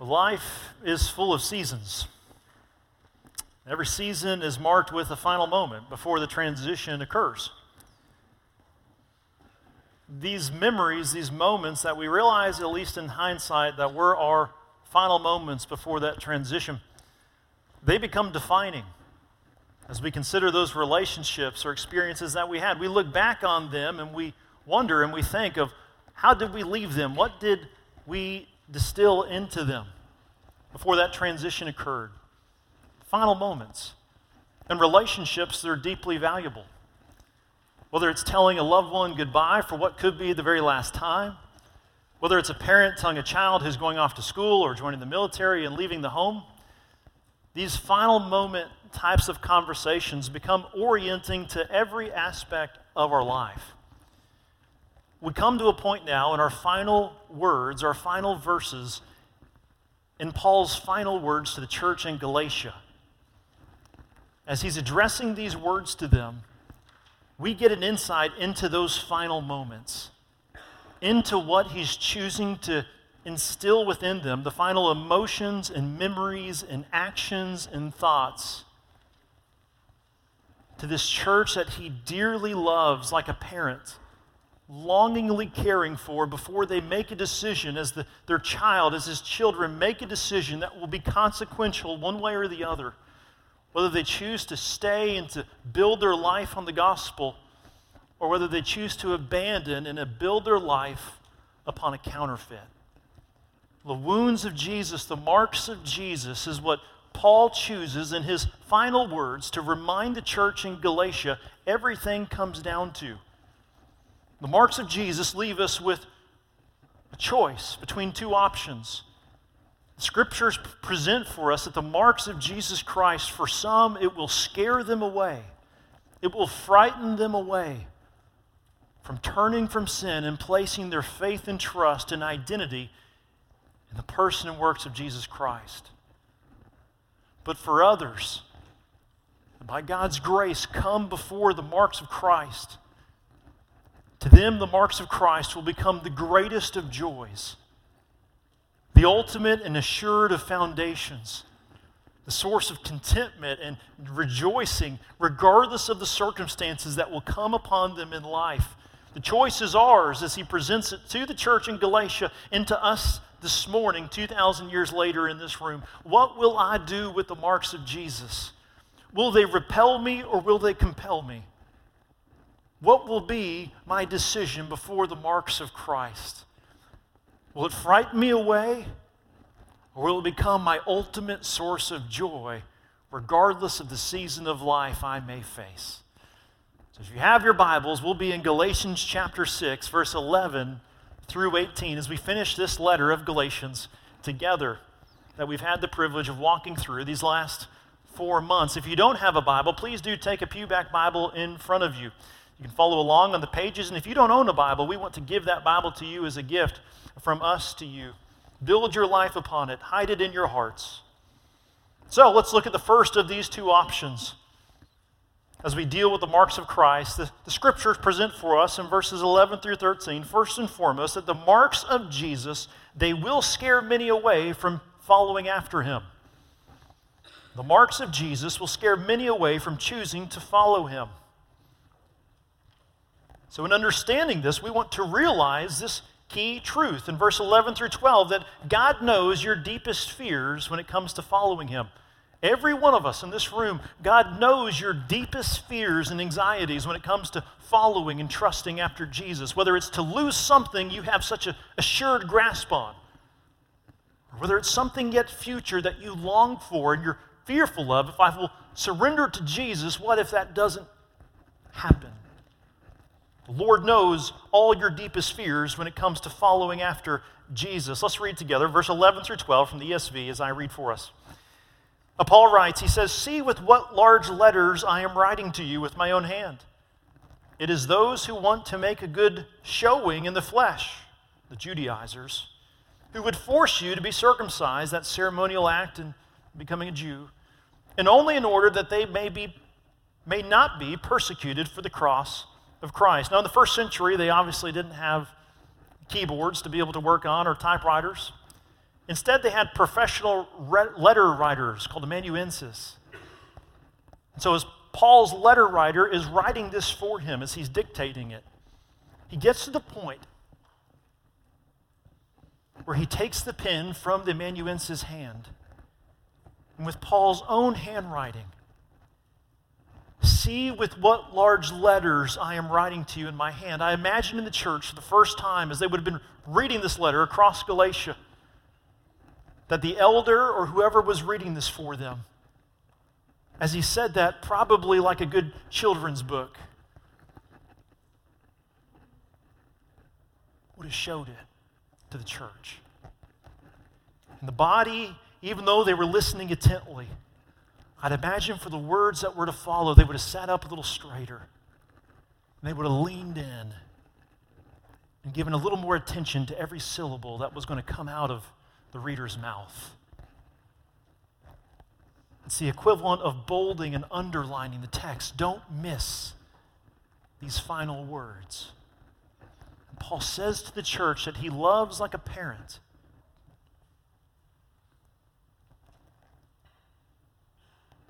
Life is full of seasons. Every season is marked with a final moment before the transition occurs. These memories, these moments that we realize, at least in hindsight, that were our final moments before that transition, they become defining. As we consider those relationships or experiences that we had, we look back on them and we wonder and we think of how did we leave them? What did we distill into them before that transition occurred. Final moments. And relationships that are deeply valuable. Whether it's telling a loved one goodbye for what could be the very last time, whether it's a parent telling a child who's going off to school or joining the military and leaving the home, these final moment types of conversations become orienting to every aspect of our life we come to a point now in our final words, our final verses, in Paul's final words to the church in Galatia. As he's addressing these words to them, we get an insight into those final moments, into what he's choosing to instill within them, the final emotions and memories and actions and thoughts to this church that he dearly loves like a parent longingly caring for before they make a decision as the, their child, as his children, make a decision that will be consequential one way or the other. Whether they choose to stay and to build their life on the gospel, or whether they choose to abandon and build their life upon a counterfeit. The wounds of Jesus, the marks of Jesus, is what Paul chooses in his final words to remind the church in Galatia everything comes down to. The marks of Jesus leave us with a choice between two options. The scriptures present for us that the marks of Jesus Christ, for some, it will scare them away, it will frighten them away from turning from sin and placing their faith and trust and identity in the person and works of Jesus Christ. But for others, by God's grace, come before the marks of Christ to them, the marks of Christ will become the greatest of joys, the ultimate and assured of foundations, the source of contentment and rejoicing, regardless of the circumstances that will come upon them in life. The choice is ours as he presents it to the church in Galatia and to us this morning, 2,000 years later in this room. What will I do with the marks of Jesus? Will they repel me or will they compel me? What will be my decision before the marks of Christ? Will it frighten me away? Or will it become my ultimate source of joy, regardless of the season of life I may face? So, if you have your Bibles, we'll be in Galatians chapter 6, verse 11 through 18, as we finish this letter of Galatians together that we've had the privilege of walking through these last four months. If you don't have a Bible, please do take a pewback Bible in front of you. You can follow along on the pages. And if you don't own a Bible, we want to give that Bible to you as a gift from us to you. Build your life upon it, hide it in your hearts. So let's look at the first of these two options as we deal with the marks of Christ. The, the scriptures present for us in verses 11 through 13, first and foremost, that the marks of Jesus, they will scare many away from following after him. The marks of Jesus will scare many away from choosing to follow him. So, in understanding this, we want to realize this key truth in verse 11 through 12 that God knows your deepest fears when it comes to following Him. Every one of us in this room, God knows your deepest fears and anxieties when it comes to following and trusting after Jesus, whether it's to lose something you have such a assured grasp on, or whether it's something yet future that you long for and you're fearful of. If I will surrender to Jesus, what if that doesn't happen? Lord knows all your deepest fears when it comes to following after Jesus. Let's read together, verse 11 through 12 from the ESV as I read for us. Uh, Paul writes, he says, See with what large letters I am writing to you with my own hand. It is those who want to make a good showing in the flesh, the Judaizers, who would force you to be circumcised, that ceremonial act in becoming a Jew, and only in order that they may, be, may not be persecuted for the cross of Christ. Now, in the first century, they obviously didn't have keyboards to be able to work on or typewriters. Instead, they had professional letter writers called amanuenses. And so, as Paul's letter writer is writing this for him as he's dictating it, he gets to the point where he takes the pen from the amanuensis' hand and with Paul's own handwriting, see with what large letters I am writing to you in my hand. I imagine in the church for the first time as they would have been reading this letter across Galatia that the elder or whoever was reading this for them, as he said that, probably like a good children's book, would have showed it to the church. And the body, even though they were listening intently, I'd imagine for the words that were to follow, they would have sat up a little straighter. And they would have leaned in and given a little more attention to every syllable that was going to come out of the reader's mouth. It's the equivalent of bolding and underlining the text. Don't miss these final words. Paul says to the church that he loves like a parent.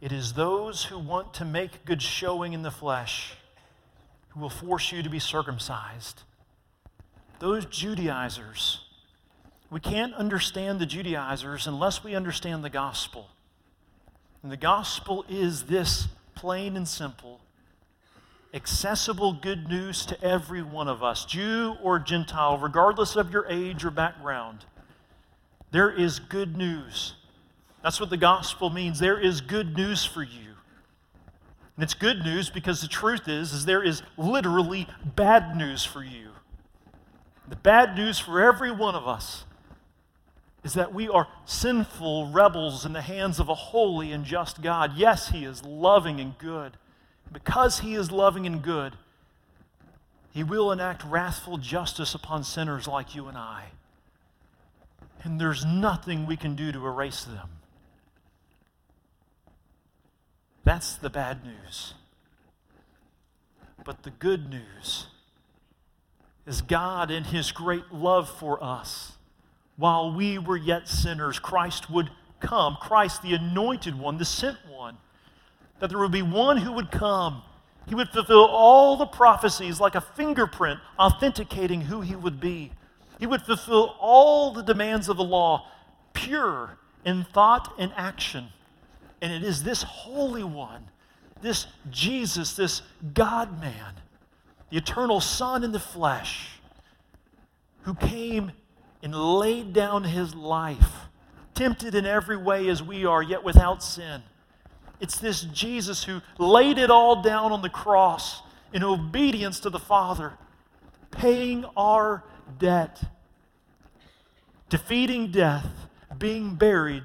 It is those who want to make good showing in the flesh who will force you to be circumcised. Those Judaizers we can't understand the Judaizers unless we understand the gospel. And the gospel is this plain and simple accessible good news to every one of us, Jew or Gentile, regardless of your age or background. There is good news. That's what the gospel means. There is good news for you. And it's good news because the truth is is there is literally bad news for you. The bad news for every one of us is that we are sinful rebels in the hands of a holy and just God. Yes, He is loving and good. Because He is loving and good, He will enact wrathful justice upon sinners like you and I. And there's nothing we can do to erase them. That's the bad news. But the good news is God, in His great love for us, while we were yet sinners, Christ would come. Christ, the anointed one, the sent one. That there would be one who would come. He would fulfill all the prophecies like a fingerprint authenticating who he would be. He would fulfill all the demands of the law, pure in thought and action. And it is this Holy One, this Jesus, this God man, the eternal Son in the flesh, who came and laid down his life, tempted in every way as we are, yet without sin. It's this Jesus who laid it all down on the cross in obedience to the Father, paying our debt, defeating death, being buried.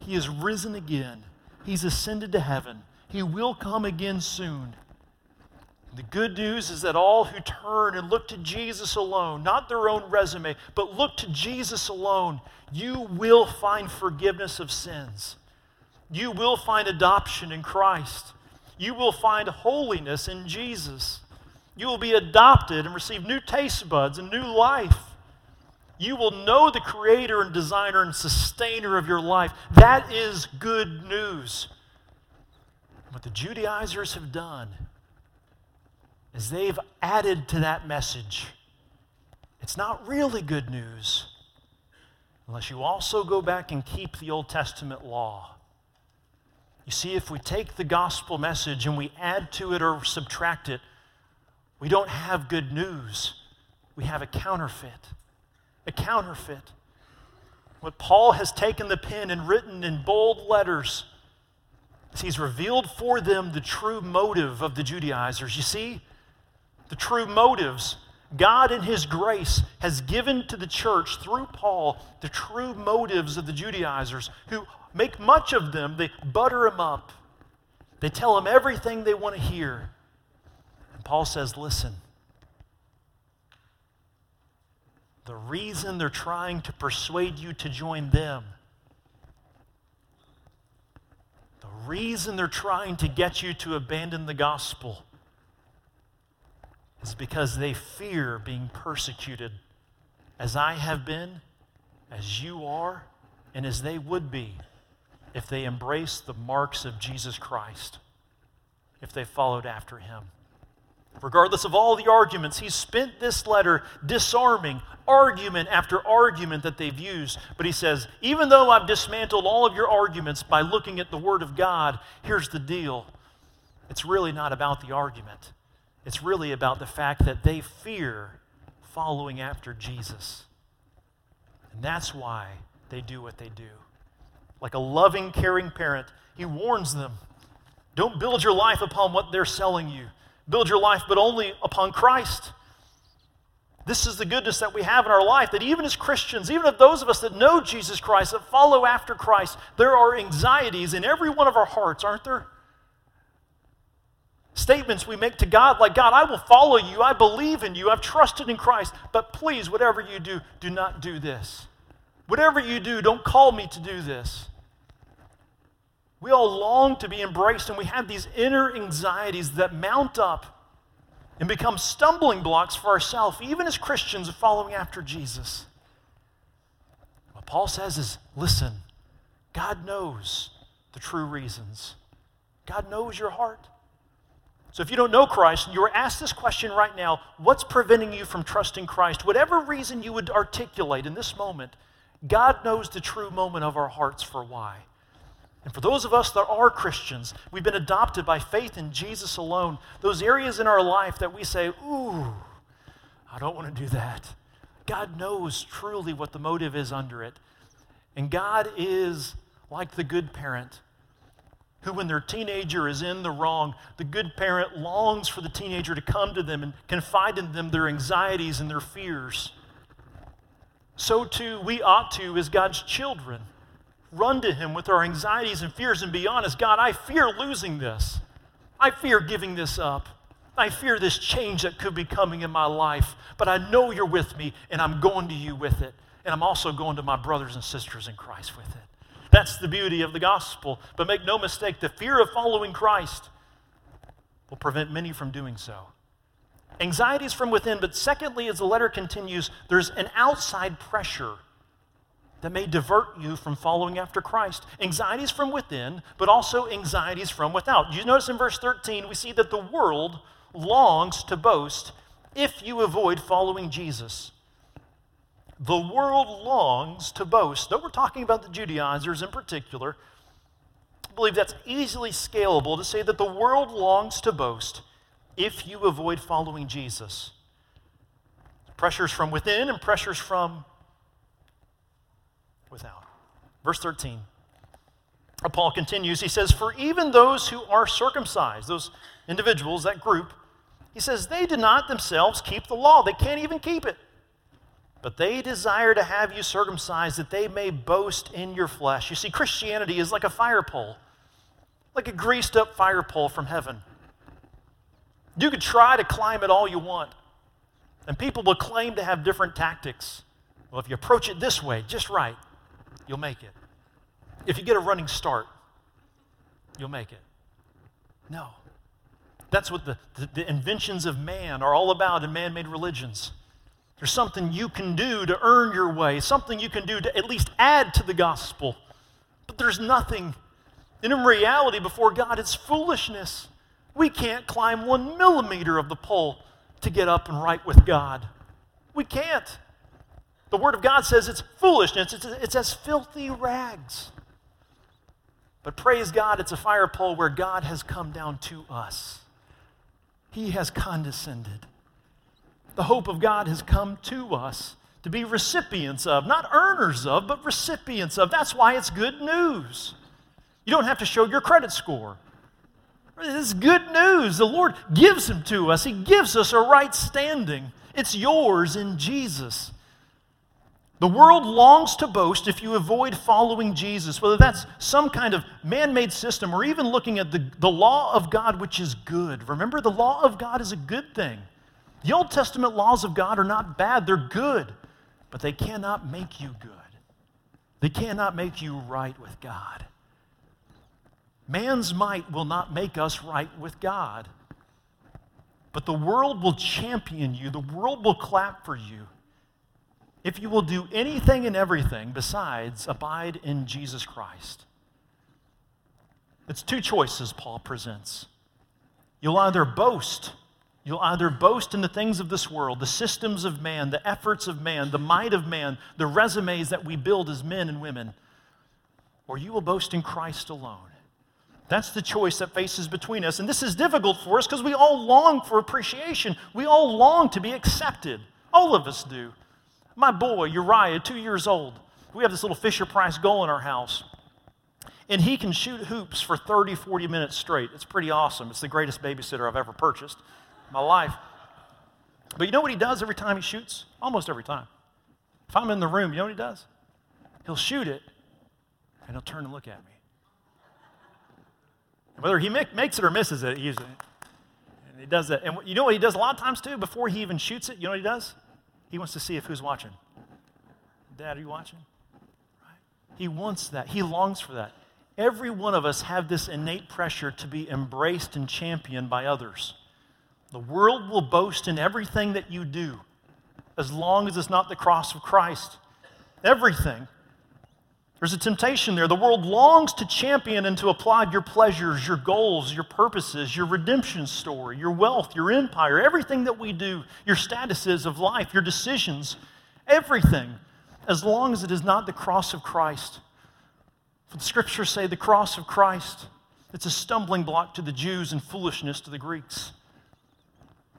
He is risen again. He's ascended to heaven. He will come again soon. The good news is that all who turn and look to Jesus alone, not their own resume, but look to Jesus alone, you will find forgiveness of sins. You will find adoption in Christ. You will find holiness in Jesus. You will be adopted and receive new taste buds and new life. You will know the creator and designer and sustainer of your life. That is good news. What the Judaizers have done is they've added to that message. It's not really good news unless you also go back and keep the Old Testament law. You see, if we take the gospel message and we add to it or subtract it, we don't have good news. We have a counterfeit. A counterfeit. What Paul has taken the pen and written in bold letters is he's revealed for them the true motive of the Judaizers. You see, the true motives. God, in His grace, has given to the church through Paul the true motives of the Judaizers who make much of them. They butter them up, they tell them everything they want to hear. And Paul says, Listen, the reason they're trying to persuade you to join them, the reason they're trying to get you to abandon the gospel is because they fear being persecuted as I have been, as you are, and as they would be if they embraced the marks of Jesus Christ, if they followed after him. Regardless of all the arguments, he's spent this letter disarming argument after argument that they've used. But he says, even though I've dismantled all of your arguments by looking at the Word of God, here's the deal. It's really not about the argument, it's really about the fact that they fear following after Jesus. And that's why they do what they do. Like a loving, caring parent, he warns them don't build your life upon what they're selling you. Build your life, but only upon Christ. This is the goodness that we have in our life that even as Christians, even of those of us that know Jesus Christ, that follow after Christ, there are anxieties in every one of our hearts, aren't there? Statements we make to God like, God, I will follow you. I believe in you. I've trusted in Christ. But please, whatever you do, do not do this. Whatever you do, don't call me to do this. We all long to be embraced, and we have these inner anxieties that mount up and become stumbling blocks for ourselves, even as Christians following after Jesus. What Paul says is listen, God knows the true reasons, God knows your heart. So if you don't know Christ and you were asked this question right now, what's preventing you from trusting Christ? Whatever reason you would articulate in this moment, God knows the true moment of our hearts for why. And for those of us that are Christians, we've been adopted by faith in Jesus alone. Those areas in our life that we say, ooh, I don't want to do that. God knows truly what the motive is under it. And God is like the good parent who, when their teenager is in the wrong, the good parent longs for the teenager to come to them and confide in them their anxieties and their fears. So, too, we ought to, as God's children, run to Him with our anxieties and fears and be honest God, I fear losing this. I fear giving this up. I fear this change that could be coming in my life, but I know you're with me and I'm going to you with it. And I'm also going to my brothers and sisters in Christ with it. That's the beauty of the gospel. But make no mistake, the fear of following Christ will prevent many from doing so. Anxiety is from within, but secondly, as the letter continues, there's an outside pressure that may divert you from following after Christ. Anxieties from within, but also anxieties from without. You notice in verse 13, we see that the world longs to boast if you avoid following Jesus. The world longs to boast. Though we're talking about the Judaizers in particular, I believe that's easily scalable to say that the world longs to boast if you avoid following Jesus. Pressures from within and pressures from without. Verse 13. Paul continues, he says, For even those who are circumcised, those individuals, that group, he says, they do not themselves keep the law. They can't even keep it. But they desire to have you circumcised that they may boast in your flesh. You see, Christianity is like a fire pole, like a greased up fire pole from heaven. You could try to climb it all you want, and people will claim to have different tactics. Well, if you approach it this way, just right, you'll make it. If you get a running start, you'll make it. No. That's what the, the, the inventions of man are all about in man made religions. There's something you can do to earn your way, something you can do to at least add to the gospel. But there's nothing. And in reality, before God, it's foolishness. We can't climb one millimeter of the pole to get up and right with God. We can't. The Word of God says it's foolishness, it's, it's as filthy rags. But praise God, it's a fire pole where God has come down to us. He has condescended. The hope of God has come to us to be recipients of, not earners of, but recipients of. That's why it's good news. You don't have to show your credit score. This is good news. The Lord gives them to us, He gives us a right standing. It's yours in Jesus. The world longs to boast if you avoid following Jesus, whether that's some kind of man made system or even looking at the, the law of God, which is good. Remember, the law of God is a good thing. The Old Testament laws of God are not bad, they're good, but they cannot make you good. They cannot make you right with God. Man's might will not make us right with God. But the world will champion you, the world will clap for you if you will do anything and everything besides abide in Jesus Christ. It's two choices Paul presents. You'll either boast, you'll either boast in the things of this world, the systems of man, the efforts of man, the might of man, the resumes that we build as men and women, or you will boast in Christ alone. That's the choice that faces between us. And this is difficult for us because we all long for appreciation. We all long to be accepted. All of us do. My boy, Uriah, two years old, we have this little Fisher Price goal in our house. And he can shoot hoops for 30, 40 minutes straight. It's pretty awesome. It's the greatest babysitter I've ever purchased in my life. But you know what he does every time he shoots? Almost every time. If I'm in the room, you know what he does? He'll shoot it and he'll turn and look at me. Whether he make, makes it or misses it, he's, and he does that. And you know what he does a lot of times too? Before he even shoots it, you know what he does? He wants to see if who's watching. Dad, are you watching? Right? He wants that. He longs for that. Every one of us have this innate pressure to be embraced and championed by others. The world will boast in everything that you do as long as it's not the cross of Christ. Everything. There's a temptation there. The world longs to champion and to applaud your pleasures, your goals, your purposes, your redemption story, your wealth, your empire, everything that we do, your statuses of life, your decisions, everything, as long as it is not the cross of Christ. For the scriptures say the cross of Christ, it's a stumbling block to the Jews and foolishness to the Greeks.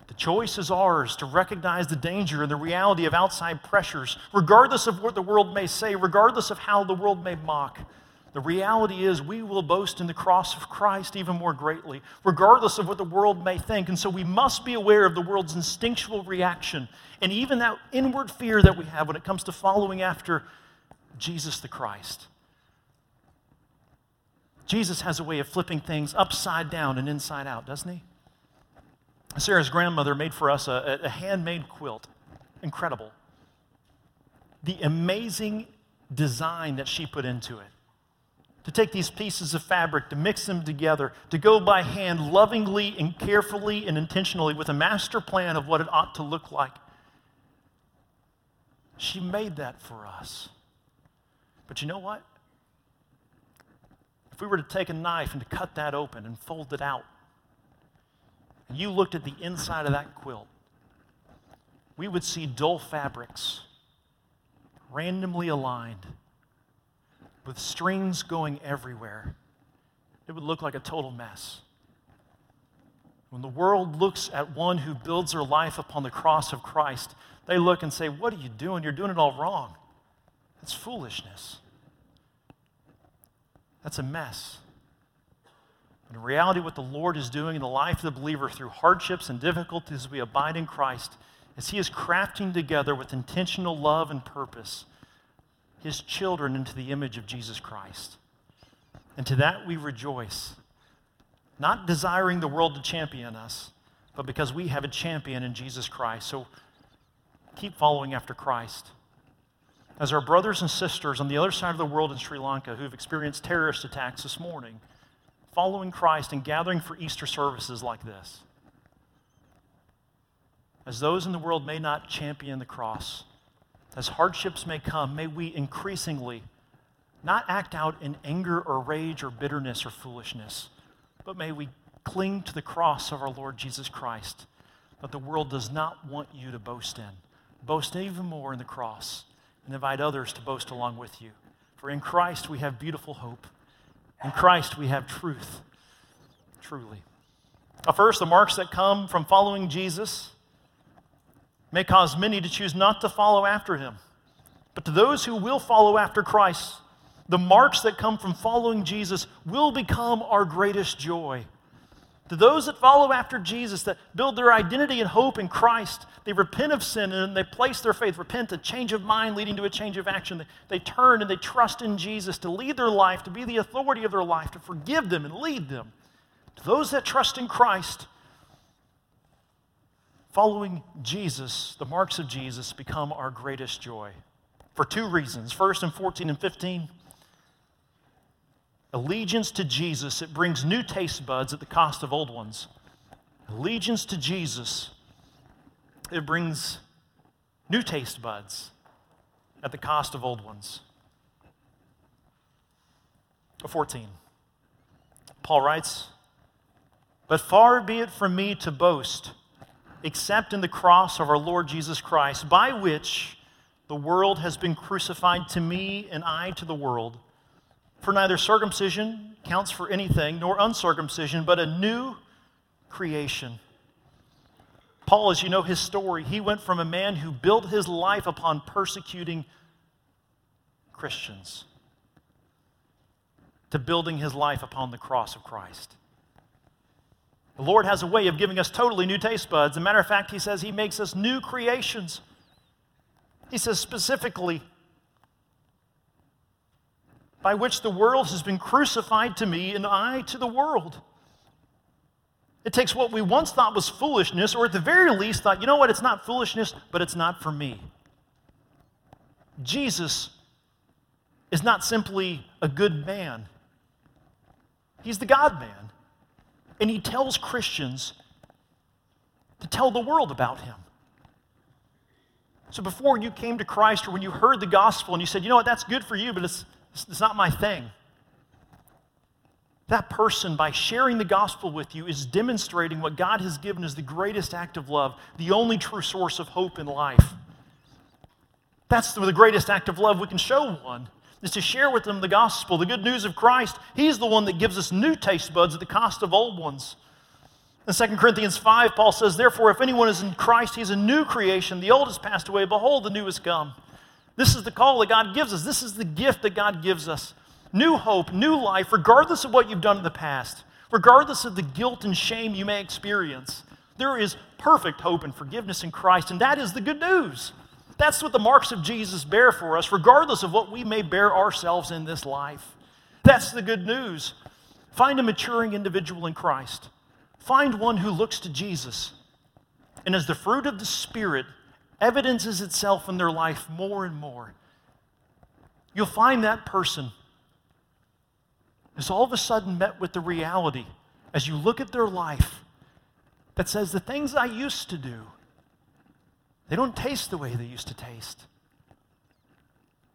The choice is ours to recognize the danger and the reality of outside pressures, regardless of what the world may say, regardless of how the world may mock. The reality is, we will boast in the cross of Christ even more greatly, regardless of what the world may think. And so we must be aware of the world's instinctual reaction and even that inward fear that we have when it comes to following after Jesus the Christ. Jesus has a way of flipping things upside down and inside out, doesn't he? Sarah's grandmother made for us a, a handmade quilt. Incredible. The amazing design that she put into it. To take these pieces of fabric, to mix them together, to go by hand lovingly and carefully and intentionally with a master plan of what it ought to look like. She made that for us. But you know what? If we were to take a knife and to cut that open and fold it out, and you looked at the inside of that quilt, we would see dull fabrics, randomly aligned, with strings going everywhere. It would look like a total mess. When the world looks at one who builds their life upon the cross of Christ, they look and say, What are you doing? You're doing it all wrong. That's foolishness. That's a mess. In reality, what the Lord is doing in the life of the believer through hardships and difficulties as we abide in Christ is He is crafting together with intentional love and purpose His children into the image of Jesus Christ. And to that we rejoice, not desiring the world to champion us, but because we have a champion in Jesus Christ. So keep following after Christ. As our brothers and sisters on the other side of the world in Sri Lanka who've experienced terrorist attacks this morning, following Christ and gathering for Easter services like this. As those in the world may not champion the cross, as hardships may come, may we increasingly not act out in anger or rage or bitterness or foolishness, but may we cling to the cross of our Lord Jesus Christ that the world does not want you to boast in. Boast even more in the cross and invite others to boast along with you. For in Christ we have beautiful hope. In Christ, we have truth, truly. First, the marks that come from following Jesus may cause many to choose not to follow after him. But to those who will follow after Christ, the marks that come from following Jesus will become our greatest joy. To those that follow after Jesus, that build their identity and hope in Christ, they repent of sin and they place their faith, repent, a change of mind leading to a change of action. They, they turn and they trust in Jesus to lead their life, to be the authority of their life, to forgive them and lead them. To those that trust in Christ, following Jesus, the marks of Jesus become our greatest joy for two reasons. First, in 14 and 15, Allegiance to Jesus, it brings new taste buds at the cost of old ones. Allegiance to Jesus, it brings new taste buds at the cost of old ones. 14. Paul writes, But far be it from me to boast, except in the cross of our Lord Jesus Christ, by which the world has been crucified to me and I to the world. For neither circumcision counts for anything, nor uncircumcision, but a new creation. Paul, as you know his story, he went from a man who built his life upon persecuting Christians to building his life upon the cross of Christ. The Lord has a way of giving us totally new taste buds. As a matter of fact, he says he makes us new creations. He says specifically, by which the world has been crucified to me and I to the world. It takes what we once thought was foolishness, or at the very least thought, you know what, it's not foolishness, but it's not for me. Jesus is not simply a good man, he's the God man. And he tells Christians to tell the world about him. So before you came to Christ or when you heard the gospel and you said, you know what, that's good for you, but it's, it's not my thing. That person, by sharing the gospel with you, is demonstrating what God has given as the greatest act of love, the only true source of hope in life. That's the greatest act of love we can show one, is to share with them the gospel, the good news of Christ. He's the one that gives us new taste buds at the cost of old ones. In 2 Corinthians 5, Paul says, Therefore, if anyone is in Christ, he's a new creation. The old has passed away. Behold, the new has come. This is the call that God gives us. This is the gift that God gives us new hope, new life, regardless of what you've done in the past, regardless of the guilt and shame you may experience. There is perfect hope and forgiveness in Christ, and that is the good news. That's what the marks of Jesus bear for us, regardless of what we may bear ourselves in this life. That's the good news. Find a maturing individual in Christ. Find one who looks to Jesus. And as the fruit of the Spirit evidences itself in their life more and more, you'll find that person is all of a sudden met with the reality as you look at their life that says the things I used to do, they don't taste the way they used to taste.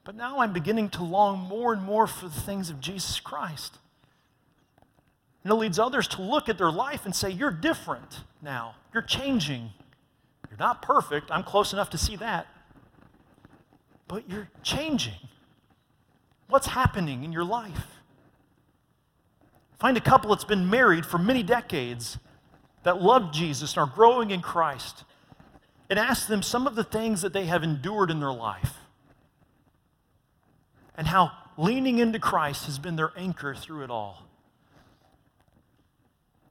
But now I'm beginning to long more and more for the things of Jesus Christ. And it leads others to look at their life and say, You're different now. You're changing. Not perfect. I'm close enough to see that. But you're changing. What's happening in your life? Find a couple that's been married for many decades that love Jesus and are growing in Christ and ask them some of the things that they have endured in their life and how leaning into Christ has been their anchor through it all.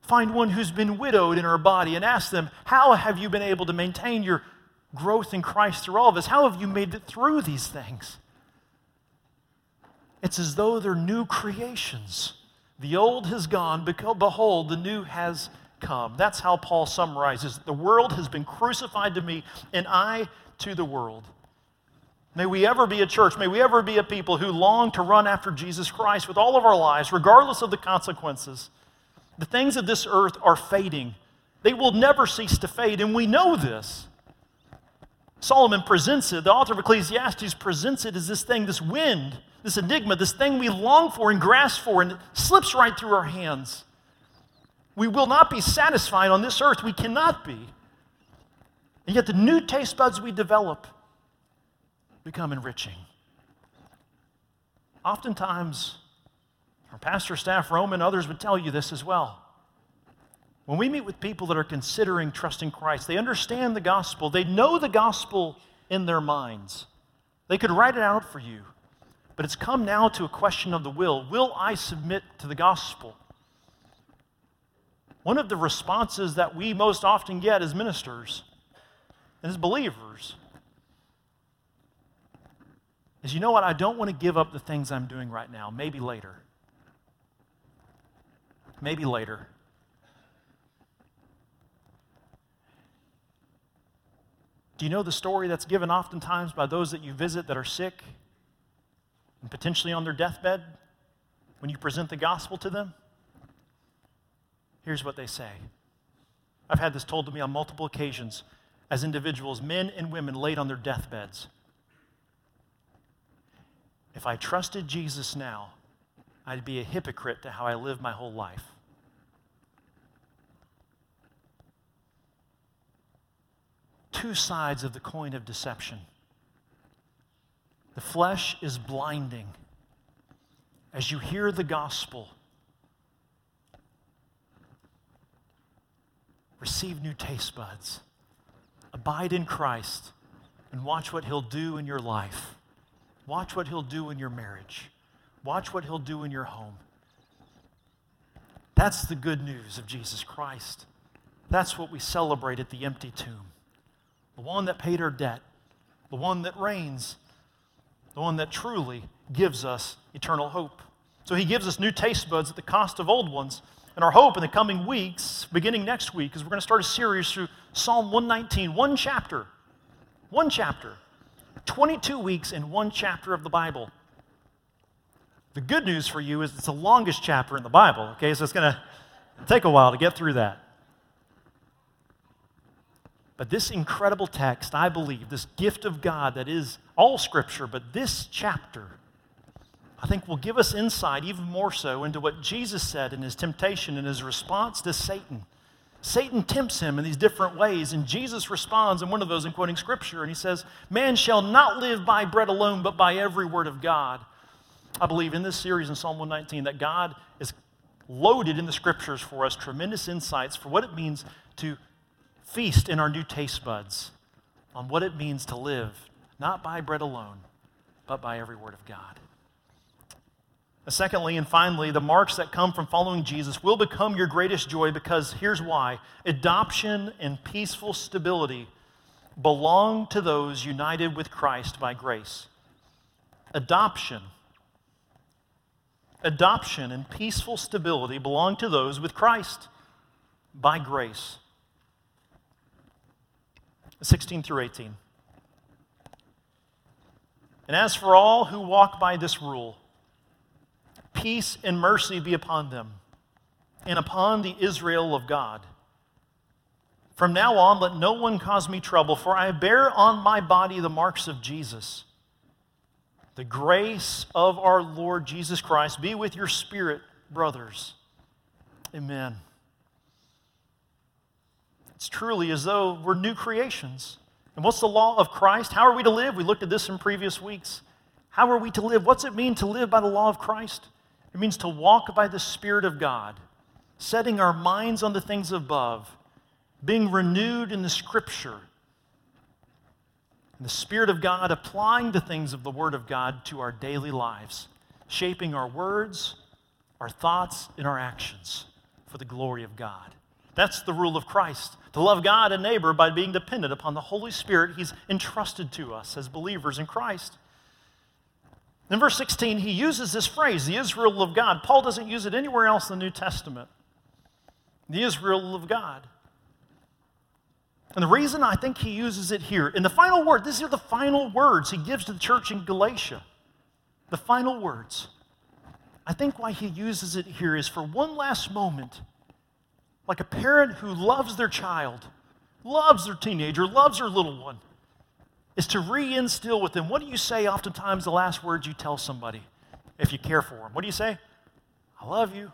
Find one who's been widowed in her body and ask them, How have you been able to maintain your growth in Christ through all of this? How have you made it through these things? It's as though they're new creations. The old has gone, behold, the new has come. That's how Paul summarizes the world has been crucified to me, and I to the world. May we ever be a church, may we ever be a people who long to run after Jesus Christ with all of our lives, regardless of the consequences. The things of this earth are fading, they will never cease to fade, and we know this. Solomon presents it, the author of Ecclesiastes presents it as this thing, this wind this enigma, this thing we long for and grasp for, and it slips right through our hands. We will not be satisfied on this earth. We cannot be. And yet, the new taste buds we develop become enriching. Oftentimes, our pastor, staff, Roman, others would tell you this as well. When we meet with people that are considering trusting Christ, they understand the gospel, they know the gospel in their minds. They could write it out for you. But it's come now to a question of the will. Will I submit to the gospel? One of the responses that we most often get as ministers and as believers is you know what? I don't want to give up the things I'm doing right now. Maybe later. Maybe later. Do you know the story that's given oftentimes by those that you visit that are sick? and potentially on their deathbed, when you present the gospel to them, here's what they say. I've had this told to me on multiple occasions as individuals, men and women laid on their deathbeds. if I trusted Jesus now, I'd be a hypocrite to how I live my whole life. Two sides of the coin of deception. The flesh is blinding. As you hear the gospel, receive new taste buds, abide in Christ, and watch what He'll do in your life. Watch what He'll do in your marriage. Watch what He'll do in your home. That's the good news of Jesus Christ. That's what we celebrate at the empty tomb. The one that paid our debt, the one that reigns, the one that truly gives us eternal hope. So he gives us new taste buds at the cost of old ones. And our hope in the coming weeks, beginning next week, is we're going to start a series through Psalm 119, one chapter. One chapter. 22 weeks in one chapter of the Bible. The good news for you is it's the longest chapter in the Bible, okay? So it's going to take a while to get through that. But this incredible text, I believe, this gift of God that is all Scripture, but this chapter, I think will give us insight even more so into what Jesus said in his temptation and his response to Satan. Satan tempts him in these different ways, and Jesus responds in one of those in quoting Scripture, and he says, Man shall not live by bread alone, but by every word of God. I believe in this series in Psalm 119 that God is loaded in the Scriptures for us tremendous insights for what it means to feast in our new taste buds on what it means to live not by bread alone, but by every word of God. Secondly, and finally, the marks that come from following Jesus will become your greatest joy because here's why adoption and peaceful stability belong to those united with Christ by grace. Adoption. Adoption and peaceful stability belong to those with Christ by grace. 16 through 18. And as for all who walk by this rule, peace and mercy be upon them and upon the Israel of God. From now on, let no one cause me trouble, for I bear on my body the marks of Jesus. The grace of our Lord Jesus Christ be with your spirit, brothers. Amen. It's truly as though we're new creations. And what's the law of Christ? How are we to live? We looked at this in previous weeks. How are we to live? What's it mean to live by the law of Christ? It means to walk by the Spirit of God, setting our minds on the things above, being renewed in the Scripture. And the Spirit of God applying the things of the Word of God to our daily lives, shaping our words, our thoughts, and our actions for the glory of God. That's the rule of Christ to love God and neighbor by being dependent upon the Holy Spirit He's entrusted to us as believers in Christ. In verse 16, he uses this phrase, the Israel of God. Paul doesn't use it anywhere else in the New Testament. The Israel of God. And the reason I think he uses it here, in the final word, these are the final words he gives to the church in Galatia. The final words. I think why he uses it here is for one last moment, like a parent who loves their child, loves their teenager, loves their little one, is to reinstill with them. What do you say oftentimes the last words you tell somebody if you care for them? What do you say? I love you.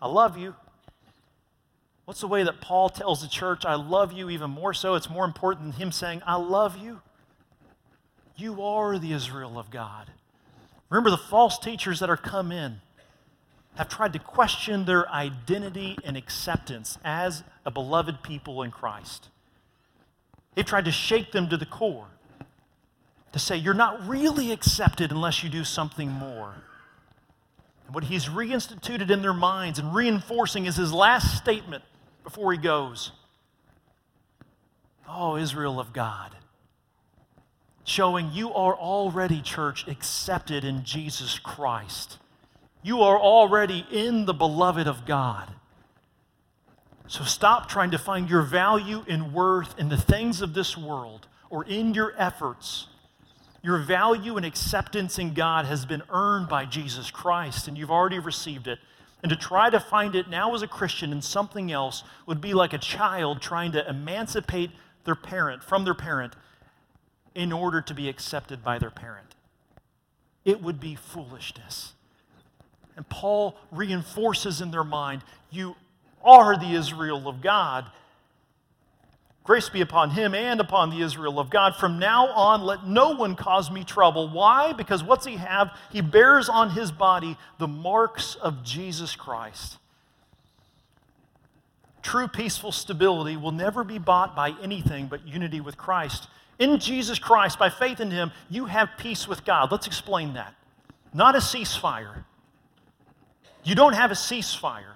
I love you. What's the way that Paul tells the church, I love you even more so? It's more important than him saying, I love you. You are the Israel of God. Remember the false teachers that are come in have tried to question their identity and acceptance as a beloved people in Christ. They've tried to shake them to the core, to say, You're not really accepted unless you do something more. And what he's reinstituted in their minds and reinforcing is his last statement before he goes Oh, Israel of God. Showing you are already, church, accepted in Jesus Christ. You are already in the beloved of God. So stop trying to find your value and worth in the things of this world or in your efforts. Your value and acceptance in God has been earned by Jesus Christ, and you've already received it. And to try to find it now as a Christian in something else would be like a child trying to emancipate their parent from their parent in order to be accepted by their parent. it would be foolishness. And Paul reinforces in their mind you are the Israel of God. Grace be upon him and upon the Israel of God. From now on, let no one cause me trouble. Why? Because what's he have? He bears on his body the marks of Jesus Christ. True peaceful stability will never be bought by anything but unity with Christ. In Jesus Christ, by faith in Him, you have peace with God. Let's explain that. Not a ceasefire. You don't have a ceasefire.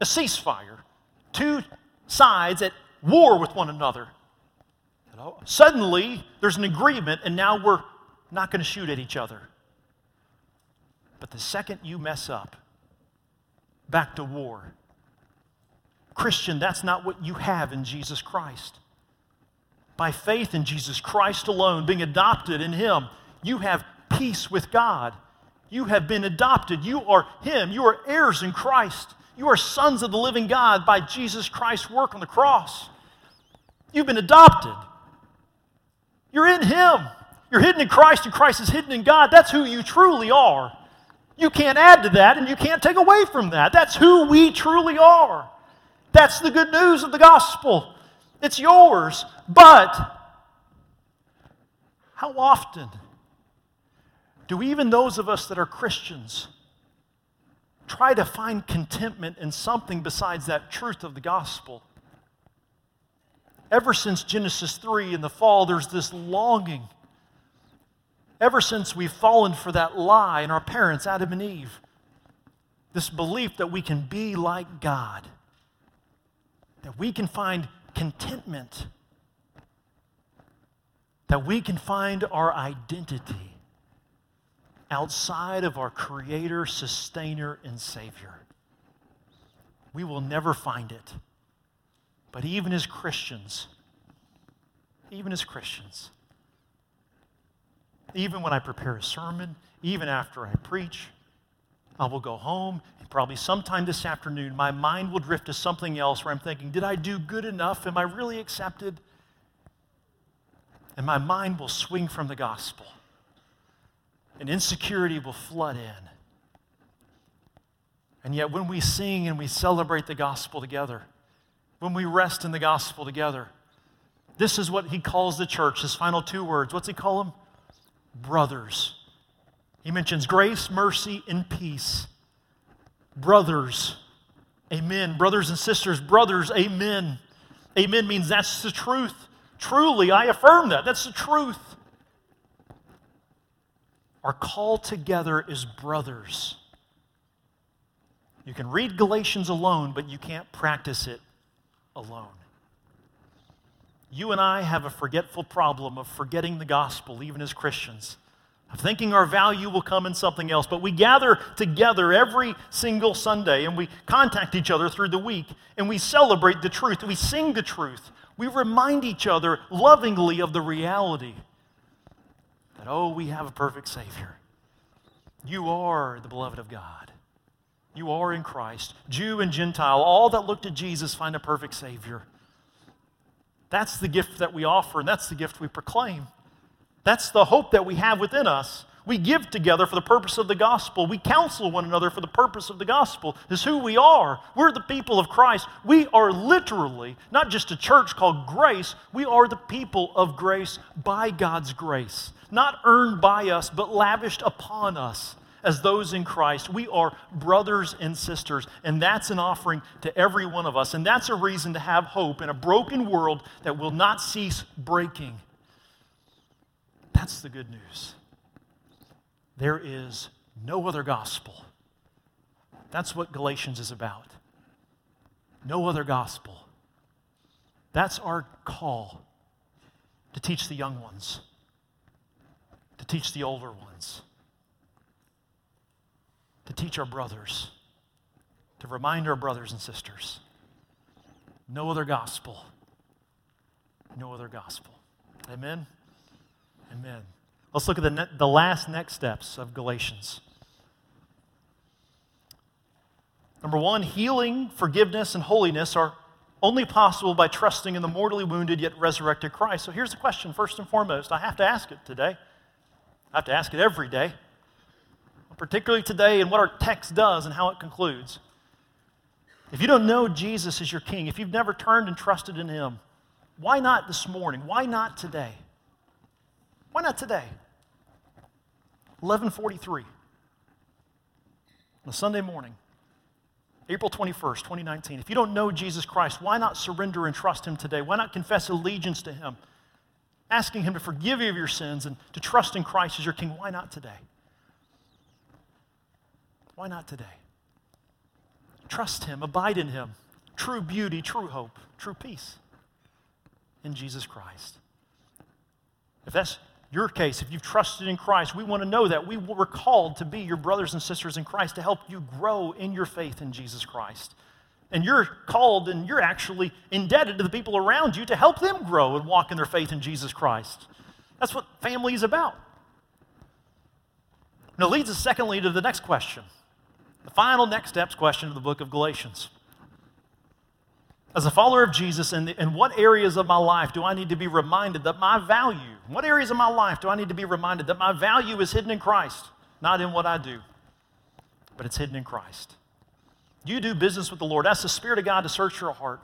A ceasefire. Two sides at war with one another. Suddenly, there's an agreement, and now we're not going to shoot at each other. But the second you mess up, back to war. Christian, that's not what you have in Jesus Christ. By faith in Jesus Christ alone, being adopted in Him, you have peace with God. You have been adopted. You are Him. You are heirs in Christ. You are sons of the living God by Jesus Christ's work on the cross. You've been adopted. You're in Him. You're hidden in Christ, and Christ is hidden in God. That's who you truly are. You can't add to that, and you can't take away from that. That's who we truly are. That's the good news of the gospel. It's yours. But how often do even those of us that are Christians try to find contentment in something besides that truth of the gospel? Ever since Genesis 3 in the fall, there's this longing. Ever since we've fallen for that lie in our parents, Adam and Eve, this belief that we can be like God that we can find contentment, that we can find our identity outside of our Creator, Sustainer, and Savior. We will never find it. But even as Christians, even as Christians, even when I prepare a sermon, even after I preach, I will go home, and probably sometime this afternoon, my mind will drift to something else where I'm thinking, did I do good enough? Am I really accepted? And my mind will swing from the gospel, and insecurity will flood in. And yet, when we sing and we celebrate the gospel together, when we rest in the gospel together, this is what he calls the church, his final two words. What's he call them? Brothers. He mentions grace, mercy, and peace. Brothers, amen. Brothers and sisters, brothers, amen. Amen means that's the truth. Truly, I affirm that. That's the truth. Our call together is brothers. You can read Galatians alone, but you can't practice it alone. You and I have a forgetful problem of forgetting the gospel, even as Christians of thinking our value will come in something else. But we gather together every single Sunday and we contact each other through the week and we celebrate the truth. We sing the truth. We remind each other lovingly of the reality that, oh, we have a perfect Savior. You are the beloved of God. You are in Christ. Jew and Gentile, all that look to Jesus find a perfect Savior. That's the gift that we offer, and that's the gift we proclaim. That's the hope that we have within us. We give together for the purpose of the gospel. We counsel one another for the purpose of the gospel. Is who we are. We're the people of Christ. We are literally not just a church called grace, we are the people of grace by God's grace. Not earned by us, but lavished upon us as those in Christ. We are brothers and sisters, and that's an offering to every one of us. And that's a reason to have hope in a broken world that will not cease breaking. That's the good news. There is no other gospel. That's what Galatians is about. No other gospel. That's our call to teach the young ones, to teach the older ones, teach our brothers, to remind our brothers and sisters. No other gospel. No other gospel. Amen. Amen. Let's look at the, ne- the last next steps of Galatians. Number one, healing, forgiveness, and holiness are only possible by trusting in the mortally wounded yet resurrected Christ. So here's the question, first and foremost. I have to ask it today. I have to ask it every day. Particularly today and what our text does and how it concludes. If you don't know Jesus as your king, if you've never turned and trusted in him, why not this morning? Why not today? Why not today? 1143 on a Sunday morning, April 21st, 2019. If you don't know Jesus Christ, why not surrender and trust him today? Why not confess allegiance to him? Asking him to forgive you of your sins and to trust in Christ as your king. Why not today? Why not today? Trust him, abide in him. True beauty, true hope, true peace in Jesus Christ. If that's your case, if you've trusted in Christ, we want to know that. We were called to be your brothers and sisters in Christ to help you grow in your faith in Jesus Christ. And you're called and you're actually indebted to the people around you to help them grow and walk in their faith in Jesus Christ. That's what family is about. Now, leads us secondly to the next question the final next steps question of the book of Galatians. As a follower of Jesus, in, the, in what areas of my life do I need to be reminded that my value, what areas of my life do I need to be reminded that my value is hidden in Christ, not in what I do, but it's hidden in Christ? You do business with the Lord. Ask the Spirit of God to search your heart.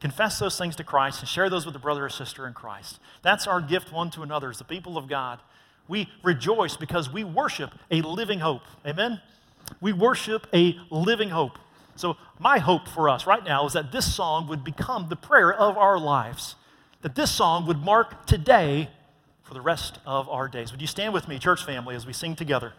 Confess those things to Christ and share those with a brother or sister in Christ. That's our gift one to another as the people of God. We rejoice because we worship a living hope. Amen? We worship a living hope. So, my hope for us right now is that this song would become the prayer of our lives, that this song would mark today for the rest of our days. Would you stand with me, church family, as we sing together?